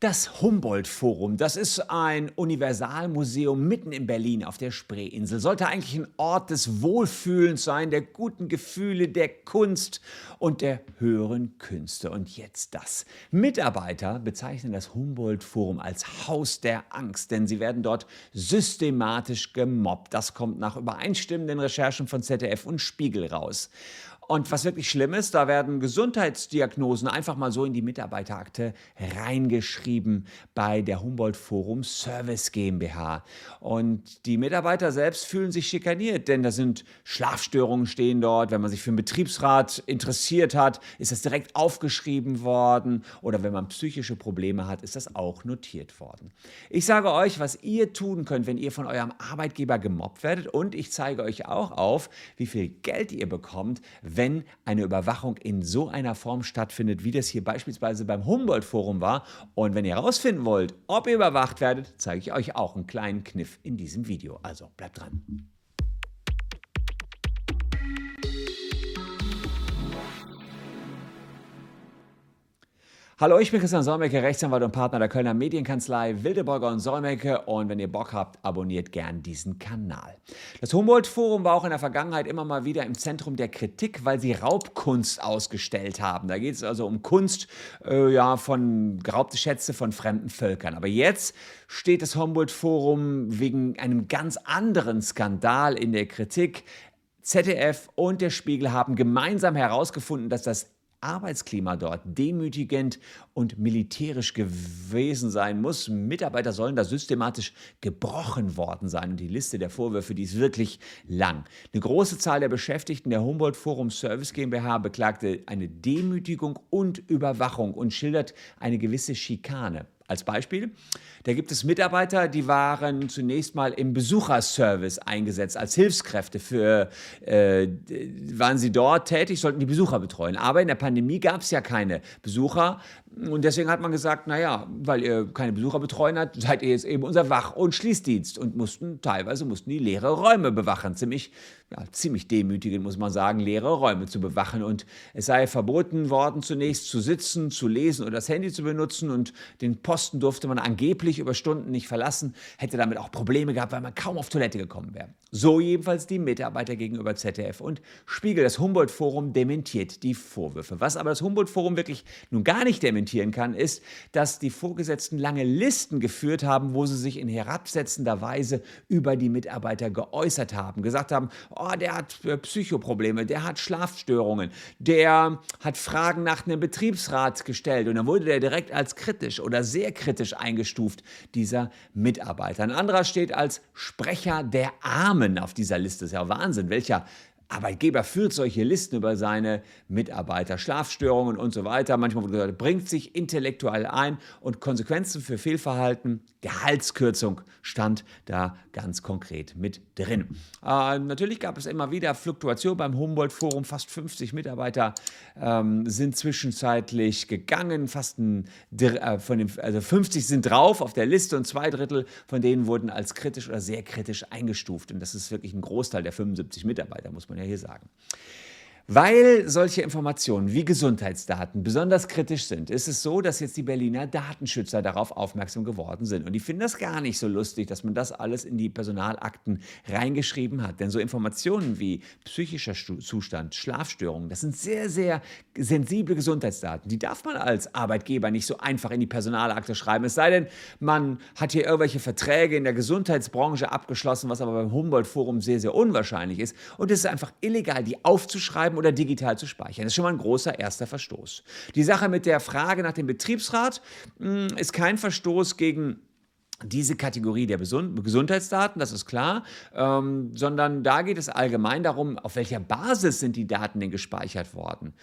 Das Humboldt-Forum, das ist ein Universalmuseum mitten in Berlin auf der Spreeinsel. Sollte eigentlich ein Ort des Wohlfühlens sein, der guten Gefühle, der Kunst und der höheren Künste. Und jetzt das. Mitarbeiter bezeichnen das Humboldt-Forum als Haus der Angst, denn sie werden dort systematisch gemobbt. Das kommt nach übereinstimmenden Recherchen von ZDF und Spiegel raus. Und was wirklich schlimm ist, da werden Gesundheitsdiagnosen einfach mal so in die Mitarbeiterakte reingeschrieben bei der Humboldt Forum Service GmbH. Und die Mitarbeiter selbst fühlen sich schikaniert, denn da sind Schlafstörungen stehen dort. Wenn man sich für einen Betriebsrat interessiert hat, ist das direkt aufgeschrieben worden. Oder wenn man psychische Probleme hat, ist das auch notiert worden. Ich sage euch, was ihr tun könnt, wenn ihr von eurem Arbeitgeber gemobbt werdet. Und ich zeige euch auch auf, wie viel Geld ihr bekommt, wenn wenn eine Überwachung in so einer Form stattfindet, wie das hier beispielsweise beim Humboldt-Forum war. Und wenn ihr herausfinden wollt, ob ihr überwacht werdet, zeige ich euch auch einen kleinen Kniff in diesem Video. Also bleibt dran. Hallo, ich bin Christian Solmecke, Rechtsanwalt und Partner der Kölner Medienkanzlei Wildeborger und Solmecke und wenn ihr Bock habt, abonniert gern diesen Kanal. Das Humboldt-Forum war auch in der Vergangenheit immer mal wieder im Zentrum der Kritik, weil sie Raubkunst ausgestellt haben. Da geht es also um Kunst äh, ja, von geraubte Schätze von fremden Völkern. Aber jetzt steht das Humboldt-Forum wegen einem ganz anderen Skandal in der Kritik. ZDF und der Spiegel haben gemeinsam herausgefunden, dass das Arbeitsklima dort demütigend und militärisch gewesen sein muss. Mitarbeiter sollen da systematisch gebrochen worden sein. Und die Liste der Vorwürfe, die ist wirklich lang. Eine große Zahl der Beschäftigten der Humboldt Forum Service GmbH beklagte eine Demütigung und Überwachung und schildert eine gewisse Schikane. Als Beispiel, da gibt es Mitarbeiter, die waren zunächst mal im Besucherservice eingesetzt als Hilfskräfte. Für, äh, waren sie dort tätig, sollten die Besucher betreuen. Aber in der Pandemie gab es ja keine Besucher. Und deswegen hat man gesagt, naja, weil ihr keine Besucher betreuen habt, seid ihr jetzt eben unser Wach- und Schließdienst und mussten teilweise mussten die leere Räume bewachen. Ziemlich, ja, ziemlich demütigend, muss man sagen, leere Räume zu bewachen. Und es sei verboten worden, zunächst zu sitzen, zu lesen oder das Handy zu benutzen. Und den Posten durfte man angeblich über Stunden nicht verlassen, hätte damit auch Probleme gehabt, weil man kaum auf Toilette gekommen wäre. So jedenfalls die Mitarbeiter gegenüber ZDF und Spiegel. Das Humboldt-Forum dementiert die Vorwürfe. Was aber das Humboldt-Forum wirklich nun gar nicht argumentieren kann, ist, dass die Vorgesetzten lange Listen geführt haben, wo sie sich in herabsetzender Weise über die Mitarbeiter geäußert haben. Gesagt haben, oh, der hat äh, Psychoprobleme, der hat Schlafstörungen, der hat Fragen nach einem Betriebsrat gestellt und dann wurde der direkt als kritisch oder sehr kritisch eingestuft, dieser Mitarbeiter. Ein anderer steht als Sprecher der Armen auf dieser Liste. Das ist ja Wahnsinn, welcher Arbeitgeber führt solche Listen über seine Mitarbeiter, Schlafstörungen und so weiter. Manchmal wurde gesagt, bringt sich intellektuell ein und Konsequenzen für Fehlverhalten, Gehaltskürzung stand da ganz konkret mit drin. Äh, natürlich gab es immer wieder Fluktuation beim Humboldt-Forum. Fast 50 Mitarbeiter ähm, sind zwischenzeitlich gegangen. Fast ein, äh, von den, also 50 sind drauf auf der Liste und zwei Drittel von denen wurden als kritisch oder sehr kritisch eingestuft. Und das ist wirklich ein Großteil der 75 Mitarbeiter, muss man ja hier sagen. Weil solche Informationen wie Gesundheitsdaten besonders kritisch sind, ist es so, dass jetzt die Berliner Datenschützer darauf aufmerksam geworden sind. Und die finden das gar nicht so lustig, dass man das alles in die Personalakten reingeschrieben hat. Denn so Informationen wie psychischer Zustand, Schlafstörungen, das sind sehr, sehr sensible Gesundheitsdaten. Die darf man als Arbeitgeber nicht so einfach in die Personalakte schreiben. Es sei denn, man hat hier irgendwelche Verträge in der Gesundheitsbranche abgeschlossen, was aber beim Humboldt-Forum sehr, sehr unwahrscheinlich ist. Und es ist einfach illegal, die aufzuschreiben oder digital zu speichern. Das ist schon mal ein großer erster Verstoß. Die Sache mit der Frage nach dem Betriebsrat mh, hm, ist kein Verstoß gegen diese Kategorie der Gesundheitsdaten, das ist klar, ähm, sondern da geht es allgemein darum, auf welcher Basis sind die Daten denn gespeichert worden.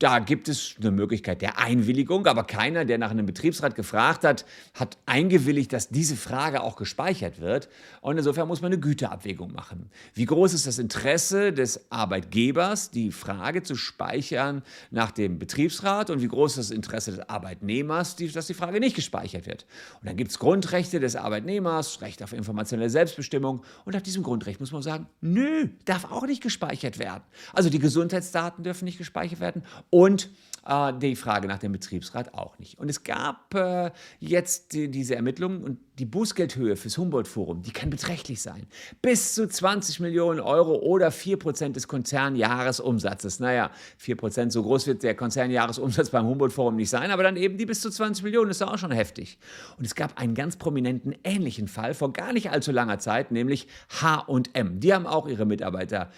Da gibt es eine Möglichkeit der Einwilligung, aber keiner, der nach einem Betriebsrat gefragt hat, hat eingewilligt, dass diese Frage auch gespeichert wird. Und insofern muss man eine Güteabwägung machen. Wie groß ist das Interesse des Arbeitgebers, die Frage zu speichern nach dem Betriebsrat und wie groß ist das Interesse des Arbeitnehmers, dass die Frage nicht gespeichert wird. Und dann gibt es Grundrechte des Arbeitnehmers, Recht auf informationelle Selbstbestimmung. Und nach diesem Grundrecht muss man sagen, nö, darf auch nicht gespeichert werden. Also die Gesundheitsdaten dürfen nicht gespeichert werden und äh, die Frage nach dem Betriebsrat auch nicht. Und es gab äh, jetzt die, diese Ermittlungen und die Bußgeldhöhe fürs Humboldt-Forum, die kann beträchtlich sein. Bis zu 20 Millionen Euro oder 4% des Konzernjahresumsatzes. Naja, 4%, so groß wird der Konzernjahresumsatz beim Humboldt-Forum nicht sein, aber dann eben die bis zu 20 Millionen ist auch schon heftig. Und es gab einen ganz prominenten ähnlichen Fall vor gar nicht allzu langer Zeit, nämlich H&M. Die haben auch ihre Mitarbeiter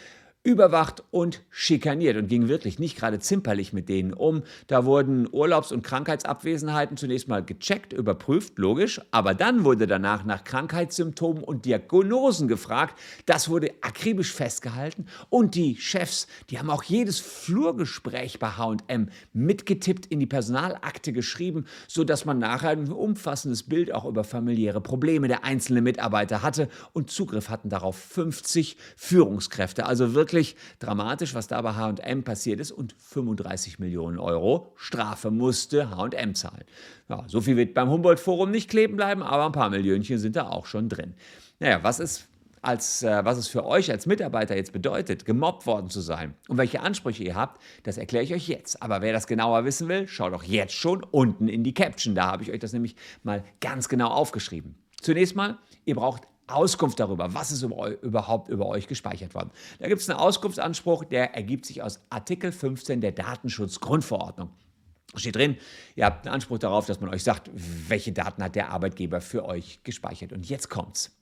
überwacht und schikaniert und ging wirklich nicht gerade zimperlich mit denen um. Da wurden Urlaubs- und Krankheitsabwesenheiten zunächst mal gecheckt, überprüft, logisch, aber dann wurde danach nach Krankheitssymptomen und Diagnosen gefragt. Das wurde akribisch festgehalten und die Chefs, die haben auch jedes Flurgespräch bei H&M mitgetippt, in die Personalakte geschrieben, sodass man nachher ein umfassendes Bild auch über familiäre Probleme der einzelnen Mitarbeiter hatte und Zugriff hatten darauf 50 Führungskräfte. Also wirklich wirklich dramatisch, was da bei HM passiert ist und 35 Millionen Euro Strafe musste HM zahlen. Ja, so viel wird beim Humboldt-Forum nicht kleben bleiben, aber ein paar Millionchen sind da auch schon drin. Naja, was ist als, äh, was es für euch als Mitarbeiter jetzt bedeutet, gemobbt worden zu sein und welche Ansprüche ihr habt, das erkläre ich euch jetzt. Aber wer das genauer wissen will, schaut doch jetzt schon unten in die Caption. Da habe ich euch das nämlich mal ganz genau aufgeschrieben. Zunächst mal, ihr braucht Auskunft darüber, was ist überhaupt über euch gespeichert worden. Da gibt es einen Auskunftsanspruch, der ergibt sich aus Artikel 15 der Datenschutzgrundverordnung. Steht drin, ihr habt einen Anspruch darauf, dass man euch sagt, welche Daten hat der Arbeitgeber für euch gespeichert. Und jetzt kommt's.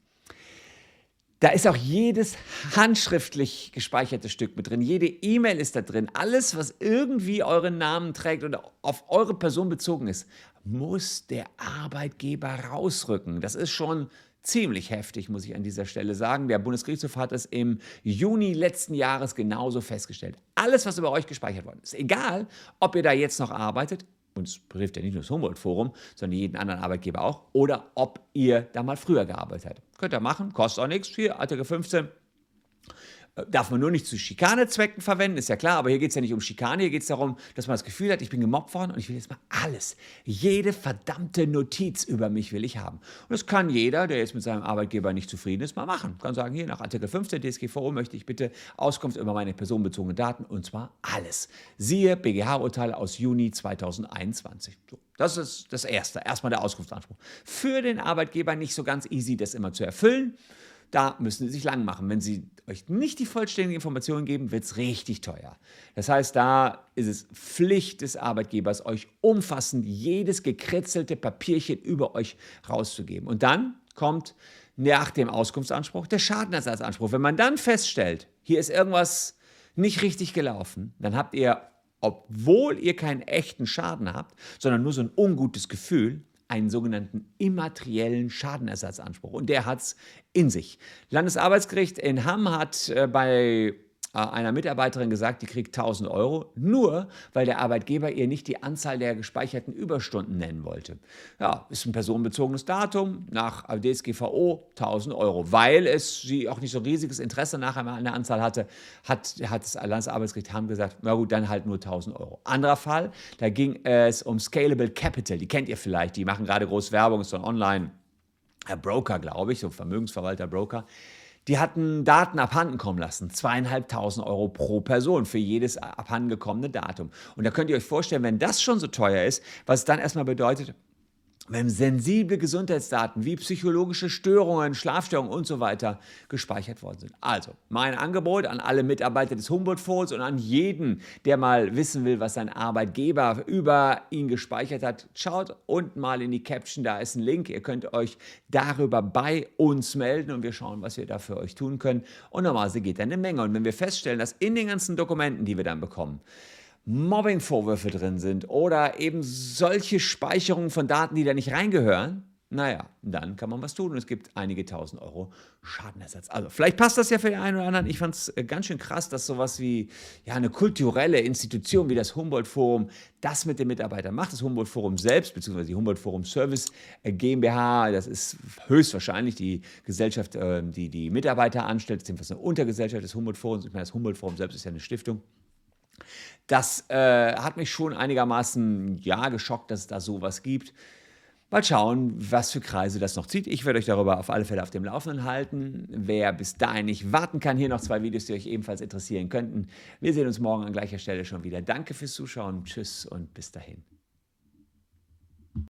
Da ist auch jedes handschriftlich gespeicherte Stück mit drin. Jede E-Mail ist da drin. Alles, was irgendwie euren Namen trägt und auf eure Person bezogen ist, muss der Arbeitgeber rausrücken. Das ist schon ziemlich heftig, muss ich an dieser Stelle sagen. Der Bundesgerichtshof hat es im Juni letzten Jahres genauso festgestellt. Alles, was über euch gespeichert worden ist, egal, ob ihr da jetzt noch arbeitet, und es betrifft ja nicht nur das Humboldt-Forum, sondern jeden anderen Arbeitgeber auch, oder ob ihr da mal früher gearbeitet habt. Könnt ihr machen, kostet auch nichts. Hier, Artikel 15 Darf man nur nicht zu Schikanezwecken verwenden, ist ja klar, aber hier geht es ja nicht um Schikane, hier geht es darum, dass man das Gefühl hat, ich bin gemobbt worden und ich will jetzt mal alles, jede verdammte Notiz über mich will ich haben. Und das kann jeder, der jetzt mit seinem Arbeitgeber nicht zufrieden ist, mal machen. Kann sagen, hier nach Artikel 15 DSGVO möchte ich bitte Auskunft über meine personenbezogenen Daten und zwar alles. Siehe BGH-Urteil aus Juni 2021. So, das ist das Erste, erstmal der Auskunftsanspruch. Für den Arbeitgeber nicht so ganz easy, das immer zu erfüllen. Da müssen Sie sich lang machen. Wenn Sie euch nicht die vollständigen Informationen geben, wird es richtig teuer. Das heißt, da ist es Pflicht des Arbeitgebers, euch umfassend jedes gekritzelte Papierchen über euch rauszugeben. Und dann kommt nach dem Auskunftsanspruch der Schadenersatzanspruch. Wenn man dann feststellt, hier ist irgendwas nicht richtig gelaufen, dann habt ihr, obwohl ihr keinen echten Schaden habt, sondern nur so ein ungutes Gefühl, einen sogenannten immateriellen Schadenersatzanspruch. Und der hat es in sich. Landesarbeitsgericht in Hamm hat äh, bei einer Mitarbeiterin gesagt, die kriegt 1000 Euro, nur weil der Arbeitgeber ihr nicht die Anzahl der gespeicherten Überstunden nennen wollte. Ja, ist ein personenbezogenes Datum, nach DSGVO 1000 Euro. Weil es sie auch nicht so riesiges Interesse nachher an der Anzahl hatte, hat, hat das Landesarbeitsgericht Hamm gesagt, na gut, dann halt nur 1000 Euro. Anderer Fall, da ging es um Scalable Capital, die kennt ihr vielleicht, die machen gerade groß Werbung, ist so ein Online-Broker, glaube ich, so Vermögensverwalter-Broker die hatten Daten abhanden kommen lassen. Zweieinhalbtausend Euro pro Person für jedes abhandengekommene Datum. Und da könnt ihr euch vorstellen, wenn das schon so teuer ist, was es dann erstmal bedeutet, wenn sensible Gesundheitsdaten wie psychologische Störungen, Schlafstörungen und so weiter gespeichert worden sind. Also, mein Angebot an alle Mitarbeiter des Humboldt-Fonds und an jeden, der mal wissen will, was sein Arbeitgeber über ihn gespeichert hat, schaut unten mal in die Caption, da ist ein Link. Ihr könnt euch darüber bei uns melden und wir schauen, was wir da für euch tun können. Und normalerweise geht da eine Menge. Und wenn wir feststellen, dass in den ganzen Dokumenten, die wir dann bekommen, Mobbing-Vorwürfe drin sind oder eben solche Speicherungen von Daten, die da nicht reingehören, naja, dann kann man was tun und es gibt einige tausend Euro Schadenersatz. Also vielleicht passt das ja für den einen oder anderen. Ich fand es äh, ganz schön krass, dass sowas wie ja, eine kulturelle Institution wie das Humboldt-Forum das mit den Mitarbeitern macht. Das Humboldt-Forum selbst, beziehungsweise die Humboldt-Forum-Service äh, GmbH, das ist höchstwahrscheinlich die Gesellschaft, äh, die die Mitarbeiter anstellt, beziehungsweise eine Untergesellschaft des Humboldt-Forums. Ich meine, das Humboldt-Forum selbst ist ja eine Stiftung. Das äh, hat mich schon einigermaßen ja geschockt, dass es da sowas gibt. Mal schauen, was für Kreise das noch zieht. Ich werde euch darüber auf alle Fälle auf dem Laufenden halten. Wer bis dahin nicht warten kann, hier noch zwei Videos, die euch ebenfalls interessieren könnten. Wir sehen uns morgen an gleicher Stelle schon wieder. Danke fürs Zuschauen. Tschüss und bis dahin.